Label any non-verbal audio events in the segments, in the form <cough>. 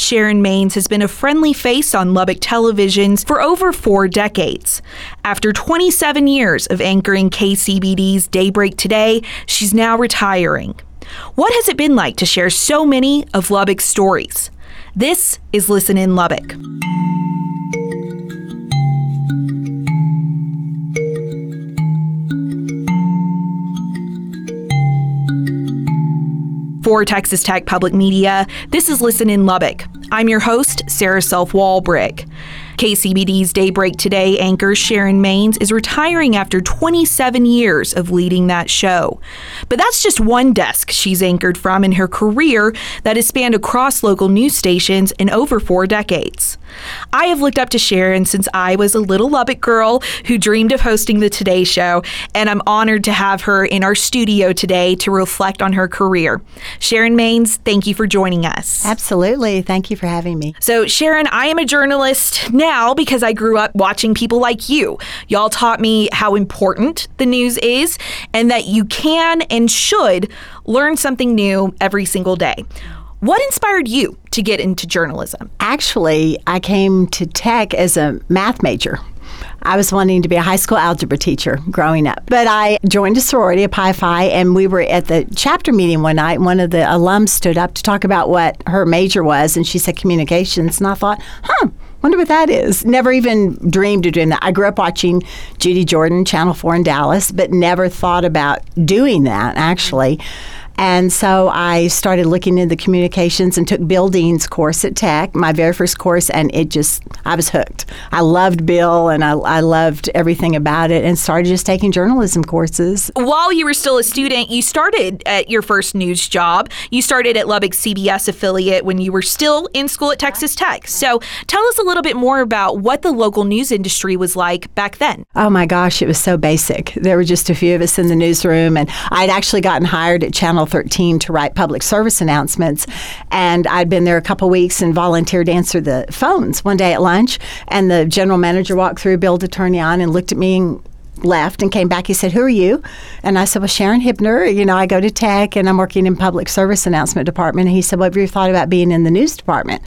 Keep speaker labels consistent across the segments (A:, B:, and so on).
A: Sharon Maines has been a friendly face on Lubbock televisions for over four decades. After 27 years of anchoring KCBD's Daybreak Today, she's now retiring. What has it been like to share so many of Lubbock's stories? This is Listen in Lubbock. For Texas Tech Public Media, this is Listen in Lubbock. I'm your host, Sarah Self Walbrick. KCBD's Daybreak Today anchor Sharon Maines is retiring after 27 years of leading that show. But that's just one desk she's anchored from in her career that has spanned across local news stations in over four decades. I have looked up to Sharon since I was a little Lubbock girl who dreamed of hosting the Today Show, and I'm honored to have her in our studio today to reflect on her career. Sharon Maines, thank you for joining us.
B: Absolutely. Thank you for having me.
A: So, Sharon, I am a journalist now because I grew up watching people like you. Y'all taught me how important the news is and that you can and should learn something new every single day. What inspired you to get into journalism?
B: Actually, I came to tech as a math major. I was wanting to be a high school algebra teacher growing up. But I joined a sorority, a Pi Phi, and we were at the chapter meeting one night. One of the alums stood up to talk about what her major was, and she said communications. And I thought, huh, wonder what that is. Never even dreamed of doing that. I grew up watching Judy Jordan, Channel 4 in Dallas, but never thought about doing that actually. And so I started looking into communications and took Bill Dean's course at Tech, my very first course, and it just, I was hooked. I loved Bill and I, I loved everything about it and started just taking journalism courses.
A: While you were still a student, you started at your first news job. You started at Lubbock CBS affiliate when you were still in school at Texas Tech. So tell us a little bit more about what the local news industry was like back then.
B: Oh my gosh, it was so basic. There were just a few of us in the newsroom, and I'd actually gotten hired at Channel 13 to write public service announcements. And I'd been there a couple weeks and volunteered to answer the phones one day at lunch. And the general manager walked through, Bill on, and looked at me and left and came back. He said, Who are you? And I said, Well, Sharon Hibner. You know, I go to tech and I'm working in public service announcement department. And he said, Well, have you thought about being in the news department?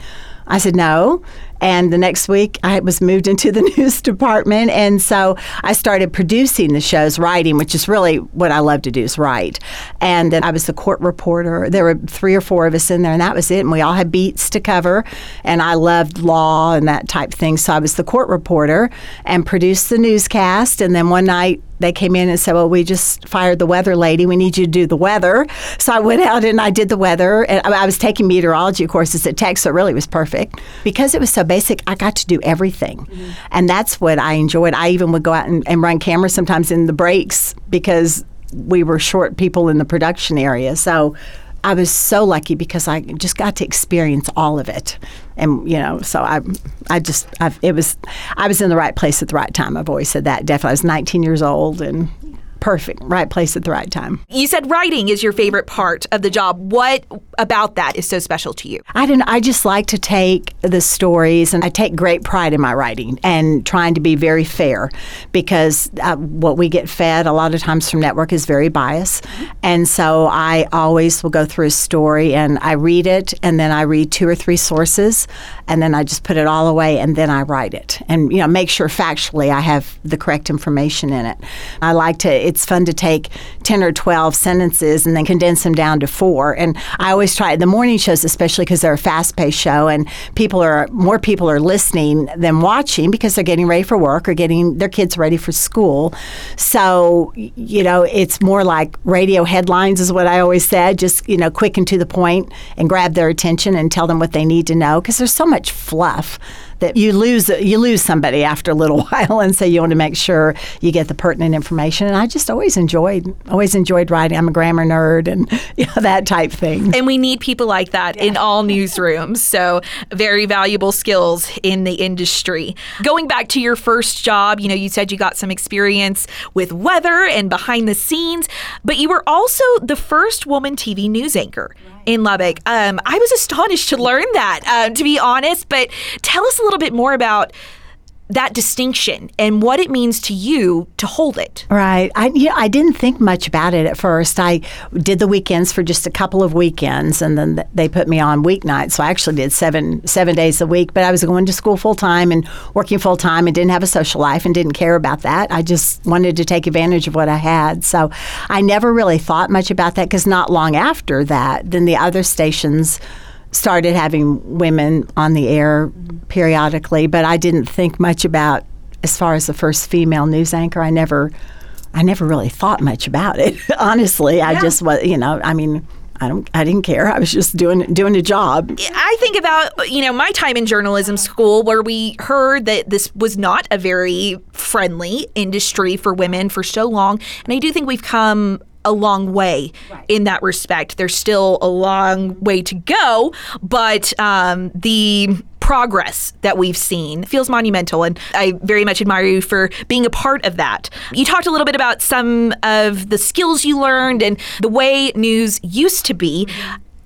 B: I said, No. And the next week, I was moved into the <laughs> news department. And so I started producing the shows, writing, which is really what I love to do is write. And then I was the court reporter. There were three or four of us in there, and that was it. And we all had beats to cover. And I loved law and that type thing. So I was the court reporter and produced the newscast. And then one night, they came in and said, Well, we just fired the weather lady. We need you to do the weather. So I went out and I did the weather. And I was taking meteorology courses at Tech, so it really was perfect. Because it was so basic, I got to do everything. Mm-hmm. And that's what I enjoyed. I even would go out and, and run cameras sometimes in the breaks because we were short people in the production area. So I was so lucky because I just got to experience all of it, and you know, so I, I just, I've, it was, I was in the right place at the right time. I've always said that. Definitely, I was 19 years old, and perfect, right place at the right time.
A: You said writing is your favorite part of the job. What about that is so special to you?
B: I don't. I just like to take the stories, and I take great pride in my writing and trying to be very fair, because uh, what we get fed a lot of times from network is very biased, and so I always will go through a story and I read it, and then I read two or three sources, and then I just put it all away, and then I write it, and you know make sure factually I have the correct information in it. I like to it's fun to take 10 or 12 sentences and then condense them down to four. And I always try the morning shows, especially because they're a fast paced show and people are more people are listening than watching because they're getting ready for work or getting their kids ready for school. So, you know, it's more like radio headlines, is what I always said, just, you know, quick and to the point and grab their attention and tell them what they need to know because there's so much fluff that you lose you lose somebody after a little <laughs> while, and so you want to make sure you get the pertinent information. And I just always enjoyed always enjoyed writing. I'm a grammar nerd and <laughs> you know, that type thing.
A: And we need people like that yeah. in all newsrooms. So very valuable skills in the industry. Going back to your first job, you know, you said you got some experience with weather and behind the scenes, but you were also the first woman TV news anchor. Right in Lubbock. Um, I was astonished to learn that, uh, to be honest. But tell us a little bit more about that distinction and what it means to you to hold it.
B: Right. I you know, I didn't think much about it at first. I did the weekends for just a couple of weekends, and then th- they put me on weeknights. So I actually did seven seven days a week. But I was going to school full time and working full time, and didn't have a social life, and didn't care about that. I just wanted to take advantage of what I had. So I never really thought much about that because not long after that, then the other stations started having women on the air periodically, but I didn't think much about as far as the first female news anchor. I never I never really thought much about it. <laughs> Honestly, I just was, you know, I mean, I don't I didn't care. I was just doing doing a job.
A: I think about you know my time in journalism school where we heard that this was not a very friendly industry for women for so long, and I do think we've come a long way right. in that respect. There's still a long way to go, but um, the progress that we've seen feels monumental. And I very much admire you for being a part of that. You talked a little bit about some of the skills you learned and the way news used to be.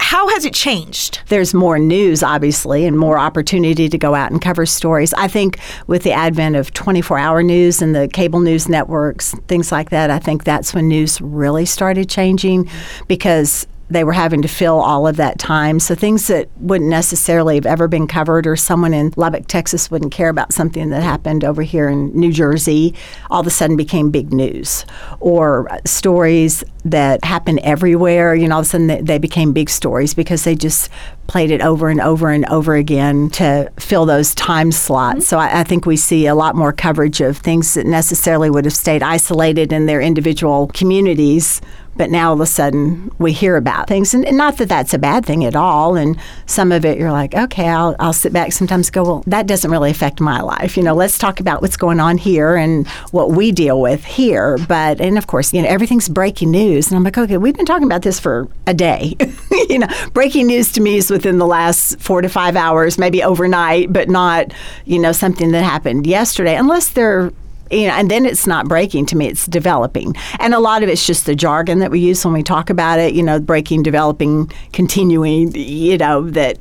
A: How has it changed?
B: There's more news, obviously, and more opportunity to go out and cover stories. I think with the advent of 24 hour news and the cable news networks, things like that, I think that's when news really started changing because they were having to fill all of that time. So things that wouldn't necessarily have ever been covered, or someone in Lubbock, Texas wouldn't care about something that happened over here in New Jersey, all of a sudden became big news. Or stories that happen everywhere, you know, all of a sudden they became big stories because they just played it over and over and over again to fill those time slots. Mm-hmm. So I, I, think we see a lot more coverage of things that necessarily would have stayed isolated in their individual communities but now all of a sudden we hear about things. And, not that that's a bad thing at all. And some of it you're like okay I'll, I'll sit back sometimes go well that doesn't really affect my life. You know let's talk about what's going on here and what we deal with here. But and of course you know everything's breaking news. And i'm like okay we've been talking about this for a day. <laughs> You know breaking news to me is within the last four to five hours maybe overnight but not you know something that happened yesterday unless they're you know, and then it's not breaking to me, it's developing. And a lot of it's just the jargon that we use when we talk about it, you know, breaking, developing, continuing, you know, that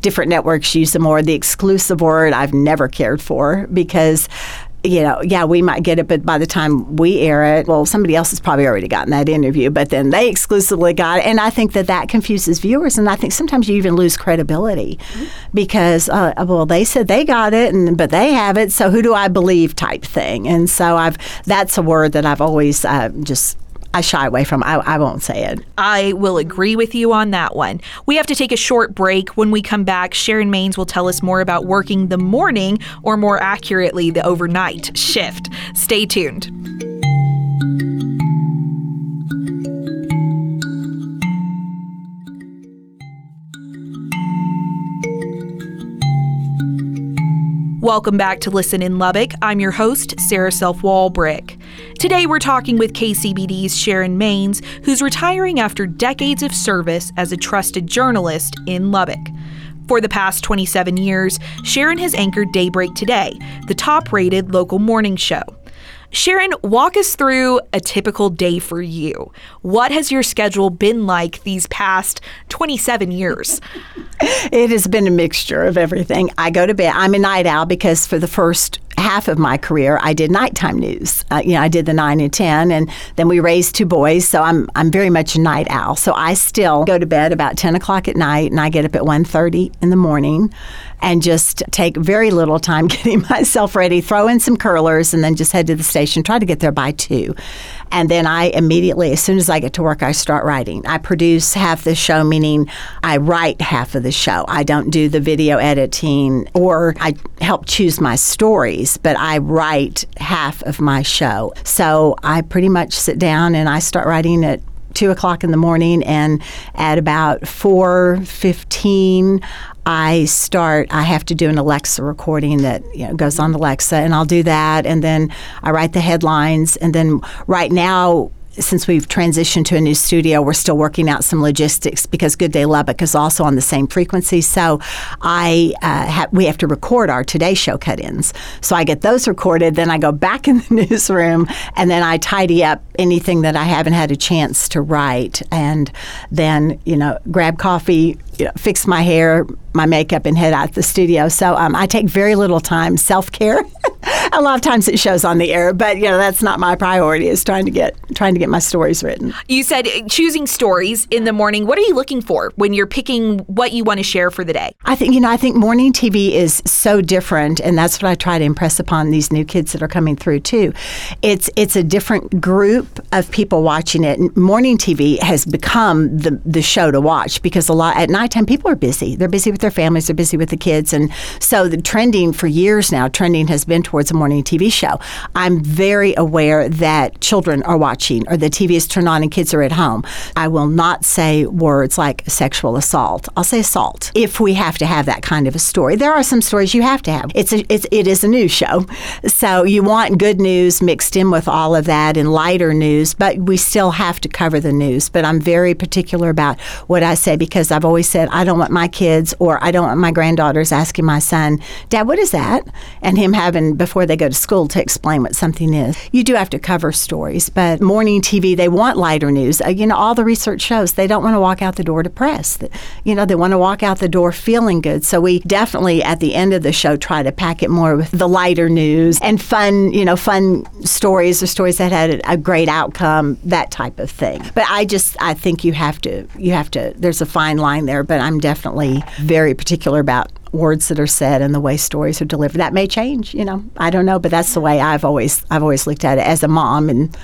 B: different networks use them more. The exclusive word I've never cared for because you know, yeah, we might get it, but by the time we air it, well, somebody else has probably already gotten that interview, but then they exclusively got it. And I think that that confuses viewers. And I think sometimes you even lose credibility mm-hmm. because, uh, well, they said they got it, and but they have it. So who do I believe type thing? And so I've, that's a word that I've always uh, just I shy away from. I, I won't say it.
A: I will agree with you on that one. We have to take a short break. When we come back, Sharon Maines will tell us more about working the morning, or more accurately, the overnight shift. Stay tuned. Welcome back to Listen in Lubbock. I'm your host, Sarah Self Walbrick. Today we're talking with KCBD's Sharon Maines, who's retiring after decades of service as a trusted journalist in Lubbock. For the past 27 years, Sharon has anchored Daybreak Today, the top rated local morning show. Sharon, walk us through a typical day for you. What has your schedule been like these past 27 years? <laughs>
B: it has been a mixture of everything. I go to bed. I'm a night owl because for the first half of my career, I did nighttime news. Uh, you know, I did the nine and ten, and then we raised two boys. So I'm I'm very much a night owl. So I still go to bed about ten o'clock at night, and I get up at 1.30 in the morning, and just take very little time <laughs> getting myself ready, throw in some curlers, and then just head to the station. Try to get there by two. And then I immediately, as soon as I get to work, I start writing. I produce half the show, meaning I write half of the show. I don't do the video editing or I help choose my stories, but I write half of my show. So I pretty much sit down and I start writing at two o'clock in the morning, and at about four fifteen, I start. I have to do an Alexa recording that you know, goes on Alexa, and I'll do that, and then I write the headlines, and then right now since we've transitioned to a new studio, we're still working out some logistics because Good Day Lubbock is also on the same frequency. So I uh, ha- we have to record our Today Show cut-ins. So I get those recorded, then I go back <laughs> in the newsroom, and then I tidy up anything that I haven't had a chance to write, and then you know grab coffee, you know, fix my hair, my makeup, and head out the studio. So um, I take very little time. Self care <laughs> <laughs> a lot of times it shows on the air, but you know that's not my priority. Is trying to get trying to get my stories written.
A: You said choosing stories in the morning. What are you looking for when you're picking what you want to share for the day?
B: I think you know I think morning TV is so different, and that's what I try to impress upon these new kids that are coming through too. It's it's a different group of people watching it. Morning TV has become the the show to watch because a lot at nighttime people are busy. They're busy with their families. They're busy with the kids, and so the trending for years now. Trending has been towards a morning TV show. I'm very aware that children are watching or the TV is turned on and kids are at home. I will not say words like sexual assault. I'll say assault if we have to have that kind of a story. There are some stories you have to have. It's a, it's it is a news show, so you want good news mixed in with all of that and lighter news, but we still have to cover the news. But I'm very particular about what I say because I've always said I don't want my kids or I don't want my granddaughters asking my son, Dad, what is that? And him having before they go to school to explain what something is. You do have to cover stories, but morning TV they want lighter news. Uh, you know, all the research shows they don't want to walk out the door depressed. You know, they want to walk out the door feeling good. So we definitely at the end of the show try to pack it more with the lighter news and fun, you know, fun stories or stories that had a great outcome, that type of thing. But I just I think you have to you have to there's a fine line there, but I'm definitely very particular about words that are said and the way stories are delivered. That may change, you know. I don't know, but that's the way I've always I've always looked at it as a mom and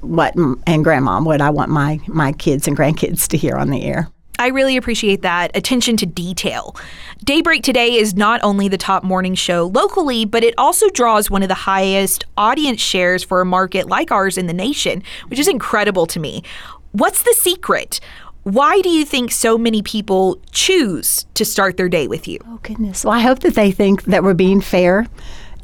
B: what and grandmom what I want my my kids and grandkids to hear on the air.
A: I really appreciate that attention to detail. Daybreak Today is not only the top morning show locally, but it also draws one of the highest audience shares for a market like ours in the nation, which is incredible to me. What's the secret? Why do you think so many people choose to start their day with you?
B: Oh, goodness. Well, I hope that they think that we're being fair.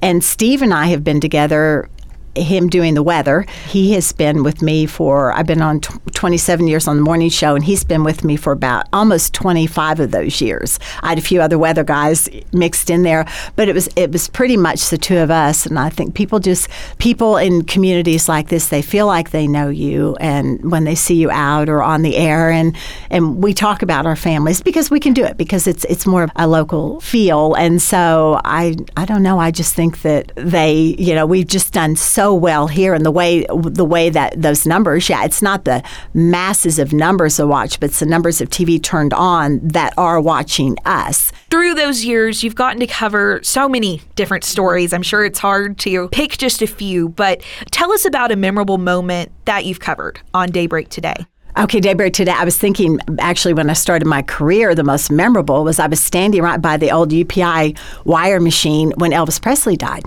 B: And Steve and I have been together him doing the weather. He has been with me for, I've been on t- 27 years on the morning show, and he's been with me for about almost 25 of those years. I had a few other weather guys mixed in there, but it was it was pretty much the two of us. And I think people just, people in communities like this, they feel like they know you, and when they see you out or on the air, and and we talk about our families because we can do it because it's it's more of a local feel. And so I I don't know, I just think that they, you know, we've just done so so well here and the way the way that those numbers yeah it's not the masses of numbers to watch but it's the numbers of TV turned on that are watching us.
A: Through those years you've gotten to cover so many different stories. I'm sure it's hard to pick just a few but tell us about a memorable moment that you've covered on Daybreak today
B: Okay, Daybreak today. I was thinking actually when I started my career, the most memorable was I was standing right by the old UPI wire machine when Elvis Presley died.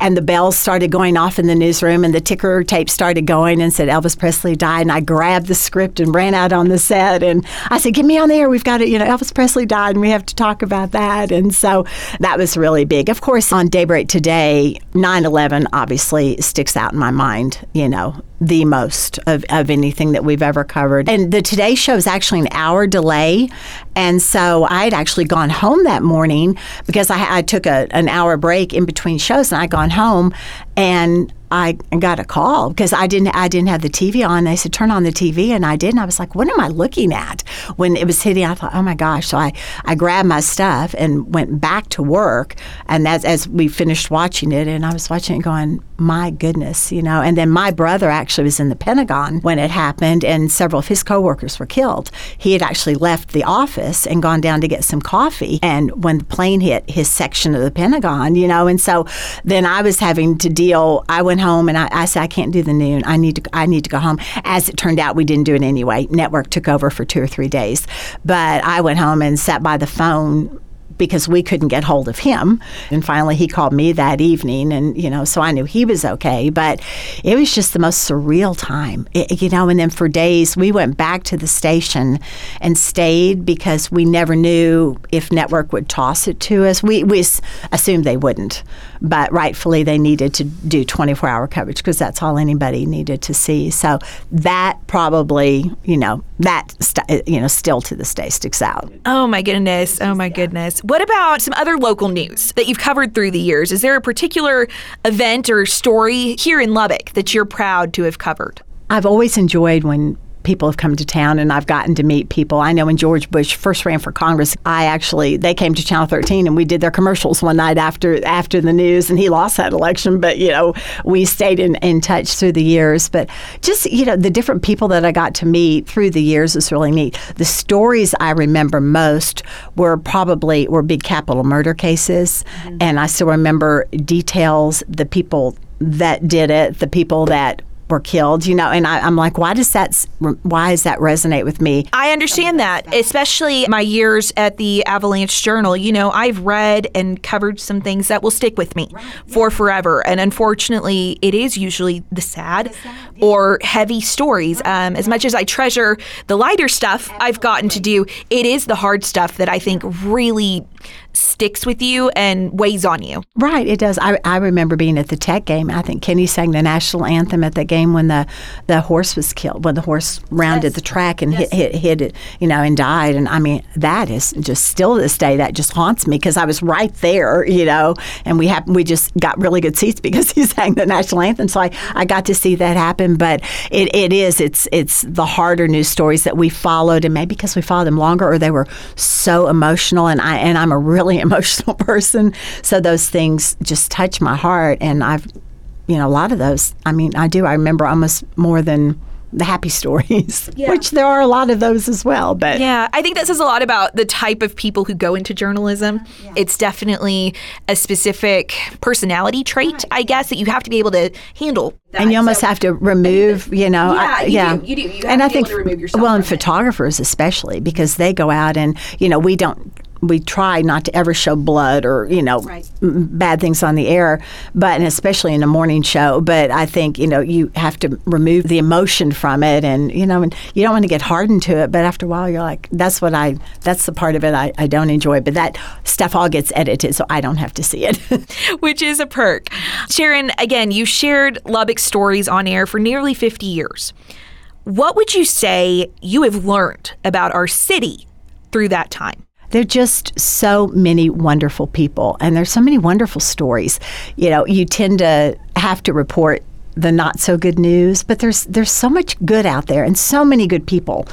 B: And the bells started going off in the newsroom and the ticker tape started going and said Elvis Presley died. And I grabbed the script and ran out on the set and I said, Get me on the air. We've got to, you know, Elvis Presley died and we have to talk about that. And so that was really big. Of course, on Daybreak today, 9 11 obviously sticks out in my mind, you know, the most of, of anything that we've ever covered. And the Today Show is actually an hour delay. And so I had actually gone home that morning because I, I took a, an hour break in between shows and I'd gone home and I got a call because I didn't I didn't have the TV on. They said turn on the TV, and I did. And I was like, what am I looking at? When it was hitting, I thought, oh my gosh! So I I grabbed my stuff and went back to work. And that's as we finished watching it, and I was watching it, going, my goodness, you know. And then my brother actually was in the Pentagon when it happened, and several of his coworkers were killed. He had actually left the office and gone down to get some coffee, and when the plane hit his section of the Pentagon, you know, and so then I was having to deal. I went home and I, I, said I can't do the noon. I need to I need to go home. As it turned out, we didn't do it anyway. Network took over for two or three days, but I went home and sat by the phone because we couldn't get hold of him. And finally, he called me that evening, and you know, so I knew he was okay. But it was just the most surreal time, it, you know. And then for days, we went back to the station and stayed because we never knew if network would toss it to us. We we assumed they wouldn't, but rightfully they needed to do 24-hour coverage because that's all anybody needed to see. So that probably, you know, that st- you know still to this day sticks out.
A: Oh my goodness! Oh my goodness! What about some other local news that you've covered through the years? Is there a particular event or story here in Lubbock that you're proud to have covered?
B: I've always enjoyed when people have come to town and I've gotten to meet people. I know when George Bush first ran for Congress, I actually they came to Channel 13 and we did their commercials one night after after the news and he lost that election, but you know, we stayed in, in touch through the years. But just, you know, the different people that I got to meet through the years is really neat. The stories I remember most were probably were big capital murder cases. Mm-hmm. And I still remember details, the people that did it, the people that were killed, you know, and I, am like, why does that, why does that resonate with me?
A: I understand that, especially my years at the Avalanche Journal. You know, I've read and covered some things that will stick with me right. for forever. And unfortunately, it is usually the sad, the sad yeah. or heavy stories. Right. Um, as much as I treasure the lighter stuff Absolutely. I've gotten to do, it is the hard stuff that I think really sticks with you and weighs on you.
B: Right, it does. I, I remember being at the Tech game. I think Kenny sang the national anthem at the game when the, the horse was killed, when the horse rounded yes. the track and yes. hit, hit, hit it, you know, and died. And I mean, that is just still this day, that just haunts me because I was right there, you know, and we have we just got really good seats <laughs> because he sang the national anthem. So I, I got to see that happen. But it, it is, it's, it's the harder news stories that we followed, and maybe because we followed them longer or they were so emotional. And, I, and I'm a really <laughs> emotional person. So those things just touch my heart. And I've, you know, a lot of those, I mean, I do. I remember almost more than the happy <laughs> stories, yeah. which there are a lot of those as well. But
A: yeah, I think that says a lot about the type of people who go into journalism. Yeah. It's definitely a specific personality trait, right. I guess, that you have to be able to handle. That.
B: And you almost so, have to remove, you know,
A: yeah, I, you yeah. Do, you do. You
B: and I think, well, and photographers especially because they go out and you know we don't we try not to ever show blood or you know right. bad things on the air but and especially in a morning show but i think you know you have to remove the emotion from it and you know and you don't want to get hardened to it but after a while you're like that's what i that's the part of it i, I don't enjoy but that stuff all gets edited so i don't have to see it. <laughs>
A: Which is a perk. Sharon again you shared lubbock stories on air for nearly 50 years. What would you say you have learned about our city through that time
B: they're just so many wonderful people and there's so many wonderful stories. You know, you tend to have to report the not so good news, but there's there's so much good out there and so many good people.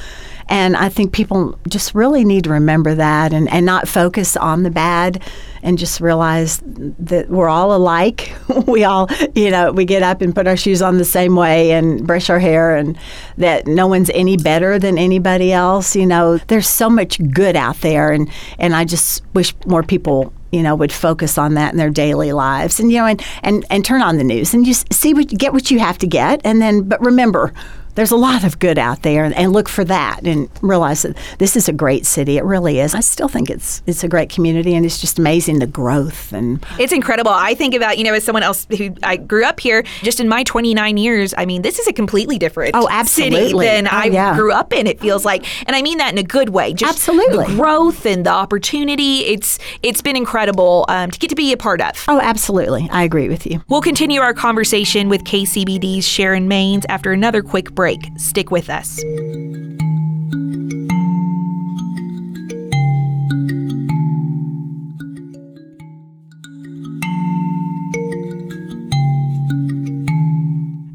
B: And I think people just really need to remember that and, and not focus on the bad and just realize that we're all alike. <laughs> we all, you know, we get up and put our shoes on the same way and brush our hair and that no one's any better than anybody else. You know, there's so much good out there and, and I just wish more people you know would focus on that in their daily lives and you know and and, and turn on the news and just see what get what you have to get and then but remember there's a lot of good out there, and, and, look for that, and realize that this is a great city. It really is. I still think it's it's a great community, and it's just amazing the growth and
A: it's incredible. I think about you know as someone else who I grew up here, just in my 29 years. I mean, this is a completely different
B: oh absolutely
A: city than
B: oh,
A: I
B: yeah.
A: grew up in. It feels like, and I mean that in a good way. Just
B: absolutely
A: the growth and the opportunity. It's it's been incredible um, to get to be a part of.
B: Oh, absolutely. I agree with you.
A: We'll continue our conversation with KCBD's Sharon Maines after another quick break break. Stick with us.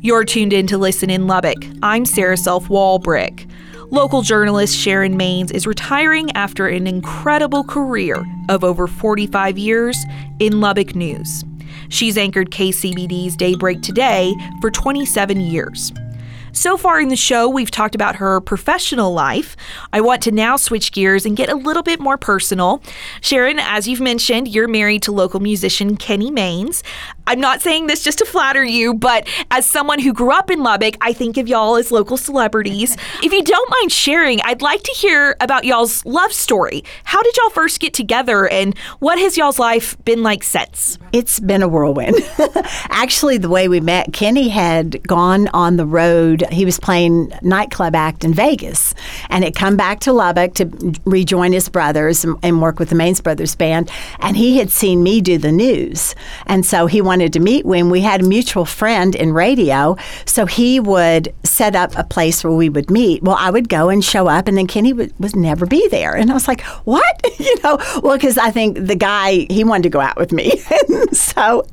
A: You're tuned in to Listen in Lubbock. I'm Sarah Self Walbrick. Local journalist Sharon Maines is retiring after an incredible career of over 45 years in Lubbock News. She's anchored KCBD's Daybreak Today for 27 years. So far in the show, we've talked about her professional life. I want to now switch gears and get a little bit more personal. Sharon, as you've mentioned, you're married to local musician Kenny Maines. I'm not saying this just to flatter you, but as someone who grew up in Lubbock, I think of y'all as local celebrities. <laughs> If you don't mind sharing, I'd like to hear about y'all's love story. How did y'all first get together and what has y'all's life been like since?
B: It's been a whirlwind. <laughs> Actually, the way we met, Kenny had gone on the road he was playing nightclub act in Vegas and had come back to Lubbock to rejoin his brothers and, and work with the Maines Brothers band. And he had seen me do the news. And so he wanted wanted to meet when we had a mutual friend in radio. So he would set up a place where we would meet. Well, I would go and show up, and then Kenny would, would never be there. And I was like, what? <laughs> you know, well, because I think the guy, he wanted to go out with me. <laughs> so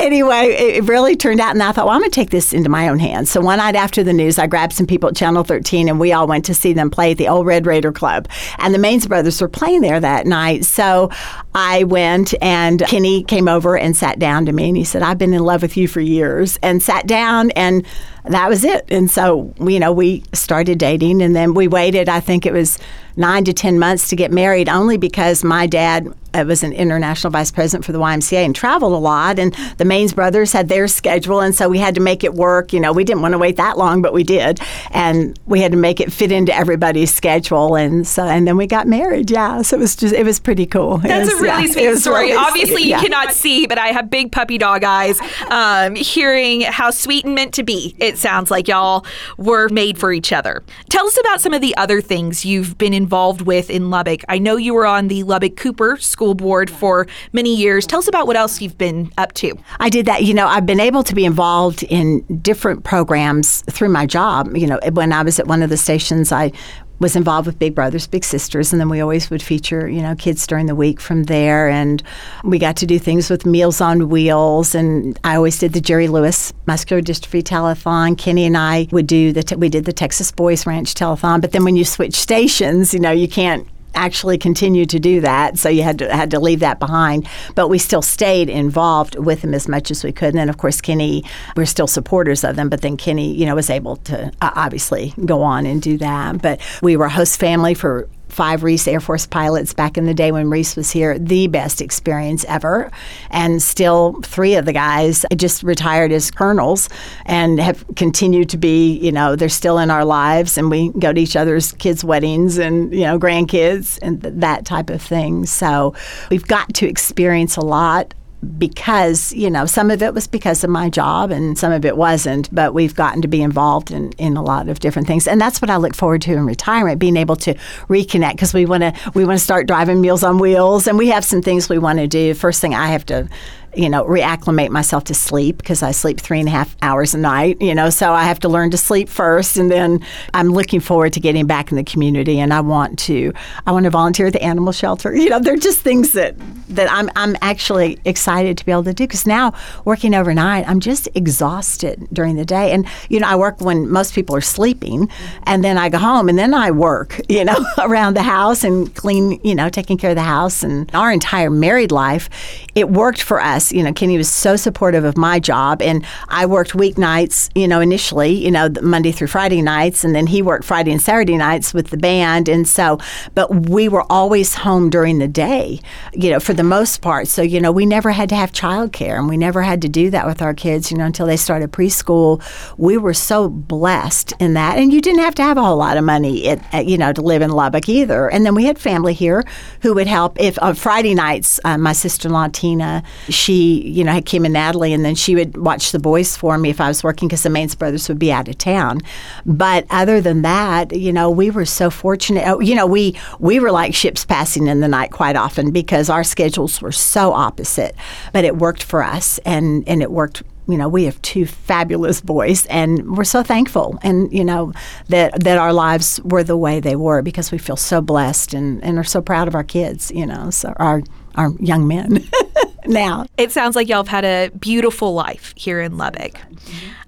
B: anyway, it really turned out, and I thought, well, I'm going to take this into my own hands. So one night after the news, I grabbed some people at Channel 13, and we all went to see them play at the Old Red Raider Club. And the Maines brothers were playing there that night. So I went, and Kenny came over and sat down to me, and he said, I've been in love with you for years, and sat down and that was it. And so, you know, we started dating and then we waited, I think it was nine to 10 months to get married, only because my dad uh, was an international vice president for the YMCA and traveled a lot. And the Maines brothers had their schedule. And so we had to make it work. You know, we didn't want to wait that long, but we did. And we had to make it fit into everybody's schedule. And so, and then we got married. Yeah. So it was just, it was pretty cool.
A: That's
B: was,
A: a really
B: yeah,
A: sweet story.
B: Really
A: Obviously,
B: sweet,
A: you
B: yeah.
A: cannot see, but I have big puppy dog eyes. Um, hearing how sweet and meant to be, sounds like y'all were made for each other. Tell us about some of the other things you've been involved with in Lubbock. I know you were on the Lubbock Cooper School Board for many years. Tell us about what else you've been up to.
B: I did that. You know, I've been able to be involved in different programs through my job. You know, when I was at one of the stations, I was involved with Big Brothers Big Sisters, and then we always would feature, you know, kids during the week from there. And we got to do things with Meals on Wheels, and I always did the Jerry Lewis Muscular Dystrophy Telethon. Kenny and I would do the te- we did the Texas Boys Ranch Telethon. But then when you switch stations, you know, you can't actually continue to do that so you had to had to leave that behind. But we still stayed involved with them as much as we could. And then of course Kenny we're still supporters of them but then Kenny you know was able to uh, obviously go on and do that. But we were a host family for five Reese Air Force pilots back in the day when Reese was here. The best experience ever. And still, three of the guys just retired as colonels and have continued to be, you know, they're still in our lives and we go to each other's kids' weddings and, you know, grandkids and th- that type of thing. So we've got to experience a lot because you know some of it was because of my job and some of it wasn't but we've gotten to be involved in, in a lot of different things. And that's what i look forward to in retirement being able to reconnect because we want to we want to start driving meals on wheels and we have some things we want to do. First thing i have to you know, reacclimate myself to sleep because I sleep three and a half hours a night, you know, so I have to learn to sleep first. And then I'm looking forward to getting back in the community and I want to, I want to volunteer at the animal shelter. <laughs> You know, they're just things that, that I'm, I'm actually excited to be able to do because now working overnight, I'm just exhausted during the day. And, you know, I work when most people are sleeping and then I go home and then I work, <laughs> you know, <laughs> around the house and clean, you know, taking care of the house. And our entire married life, it worked for us you know, Kenny was so supportive of my job, and I worked weeknights, you know, initially, you know, Monday through Friday nights, and then he worked Friday and Saturday nights with the band, and so, but we were always home during the day, you know, for the most part. So, you know, we never had to have childcare, and we never had to do that with our kids, you know, until they started preschool. We were so blessed in that, and you didn't have to have a whole lot of money, at, at, you know, to live in Lubbock either. And then we had family here who would help. If on Friday nights, uh, my sister-in-law Tina, she she, you know, had Kim and Natalie, and then she would watch the boys for me if I was working because the Maines brothers would be out of town. But other than that, you know, we were so fortunate. Oh, You know, we we were like ships passing in the night quite often because our schedules were so opposite. But it worked for us, and and it worked you know, we have two fabulous boys, and we're so thankful, and you know that that our lives were the way they were because we feel so blessed and, and are so proud of our kids, you know, so our our young men <laughs> now.
A: It sounds like y'all have had a beautiful life here in Lubbock.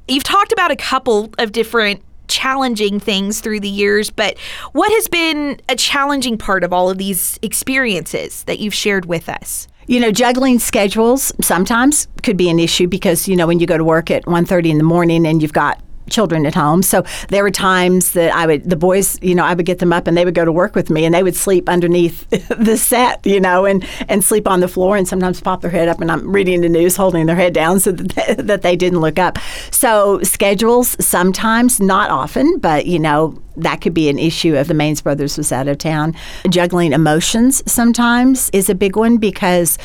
A: You've talked about a couple of different challenging things through the years, but what has been a challenging part of all of these experiences that you've shared with us?
B: You know, juggling schedules sometimes could be an issue because, you know, when you go to work at 1.30 in the morning and you've got children at home. So there were times that I would, the boys, you know, I would get them up and they would go to work with me and they would sleep underneath <laughs> the set, you know, and, and sleep on the floor and sometimes pop their head up and I'm reading the news holding their head down so that they, <laughs> that they didn't look up. So schedules sometimes, not often, but, you know, that could be an issue if the Maines brothers was out of town. Juggling emotions sometimes is a big one because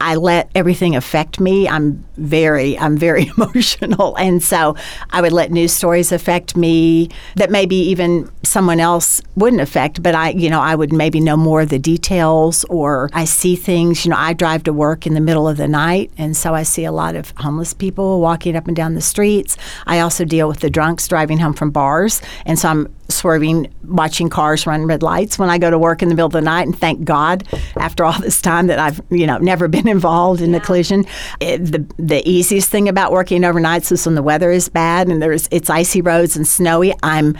B: I let everything affect me. I'm very, I'm very <laughs> emotional. And so I would let news stories affect me that maybe even someone else wouldn't affect, but I, you know, I would maybe know more of the details or I see things. You know, I drive to work in the middle of the night, and so I see a lot of homeless people walking up and down the streets. I also deal with the drunks driving home from bars, and so I'm swerving, watching cars run red lights when I go to work in the middle of the night. And thank God, after all this time, that I've you know never <laughs> been involved in a collision. It, the the easiest thing about working overnights is when the weather is bad and there's it's icy roads and snowy. I'm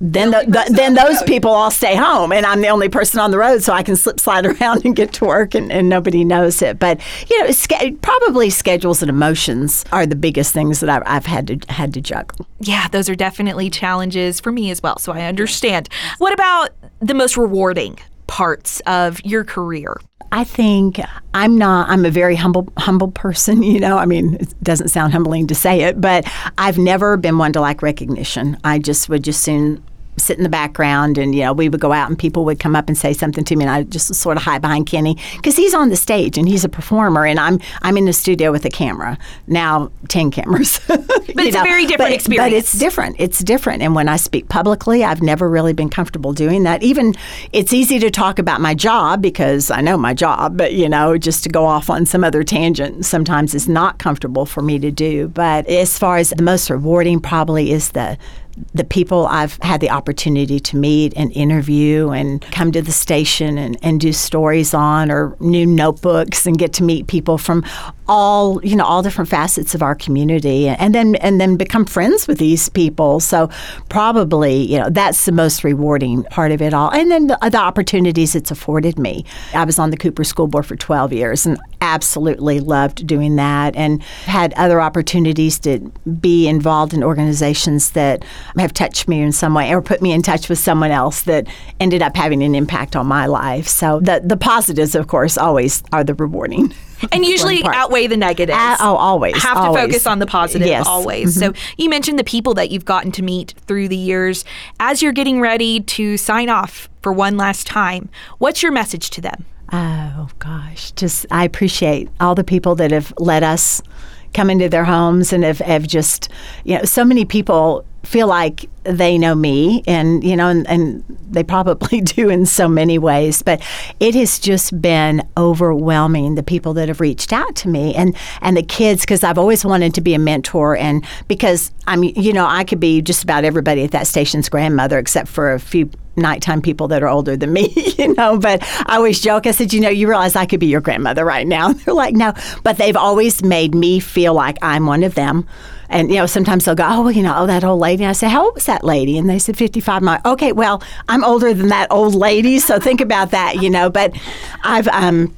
B: then the, the, then those people all stay home and I'm the only person on the road so I can slip slide <laughs> around and get to work and, and nobody knows it but you know ske- probably schedules and emotions are the biggest things that I've, I've had to had to juggle
A: Yeah, those are definitely challenges for me as well. So I understand. What about the most rewarding parts of your career?
B: I think I'm not. I'm a very humble, humble person. <laughs> You know, I mean, it doesn't sound humbling to say it, but I've never been one to like recognition. I just would just soon sit in the background and you know we would go out and people would come up and say something to me and I would just sort of hide behind Kenny because he's on the stage and he's a performer and I'm I'm in the studio with a camera now ten cameras. <laughs> But
A: it's a very different
B: but,
A: experience.
B: but it's different it's different. And when I speak publicly I've never really been comfortable doing that. Even it's easy to talk about my job because I know my job but you know just to go off on some other tangent sometimes is not comfortable for me to do. But as far as the most rewarding probably is the the people I've had the opportunity to meet and interview and come to the station and, and do stories on or new notebooks and get to meet people from all you know all different facets of our community and then and then become friends with these people so probably you know that's the most rewarding part of it all and then the, uh, the opportunities it's afforded me I was on the Cooper School Board for 12 years and absolutely loved doing that and had other opportunities to be involved in organizations that have touched me in some way or put me in touch with someone else that ended up having an impact on my life. So the the positives, of course, always are the rewarding. <laughs>
A: And usually outweigh the negatives.
B: Uh, oh, always,
A: Have
B: always.
A: to focus on the positive
B: Yes. Mm-hmm.
A: always. So you mentioned the people that you've gotten to meet through the years. As you're getting ready to sign off for one last time, what's your message to them?
B: Oh gosh, just I appreciate all the people that have let us come into their homes and have, have just you know so many people feel like they know me and you know and, and they probably <laughs> do in so many ways but it has just been overwhelming the people that have reached out to me and and the kids because I've always wanted to be a mentor and because I'm you know I could be just about everybody at that station's grandmother except for a few nighttime people that are older than me, <laughs> you know. But I always joke, I said, you know, you realize I could be your grandmother right now. <laughs> They're like, no. But they've always made me feel like I'm one of them. And, you know, sometimes they'll go, oh, you know, oh, that old lady. And I say, how old was that lady? And they said, 55. I'm okay, well, I'm older than that old lady. So think about that, you know. But I've um,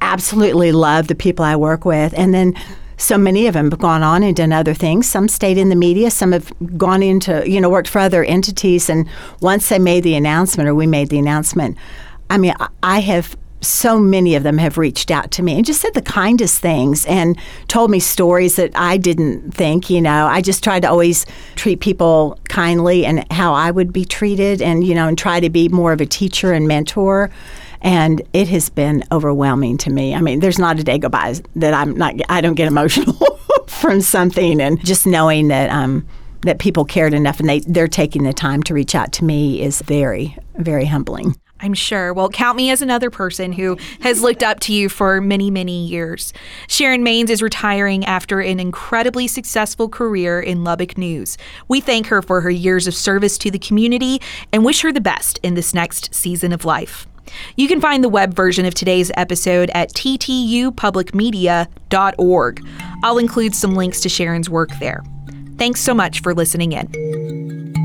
B: absolutely loved the people I work with. And then so many of them have gone on and done other things. Some stayed in the media. Some have gone into, you know, worked for other entities. And once they made the announcement, or we made the announcement, I mean, I have. So many of them have reached out to me and just said the kindest things and told me stories that I didn't think, you know. I just tried to always treat people kindly and how I would be treated and, you know, and try to be more of a teacher and mentor and it has been overwhelming to me. I mean, there's not a day go by that I'm not I don't get emotional <laughs> from something, and just knowing that um, that people cared enough and they they're taking the time to reach out to me is very very humbling.
A: I'm sure. Well, count me as another person who has looked up to you for many, many years. Sharon Maines is retiring after an incredibly successful career in Lubbock News. We thank her for her years of service to the community and wish her the best in this next season of life. You can find the web version of today's episode at ttupublicmedia.org. I'll include some links to Sharon's work there. Thanks so much for listening in.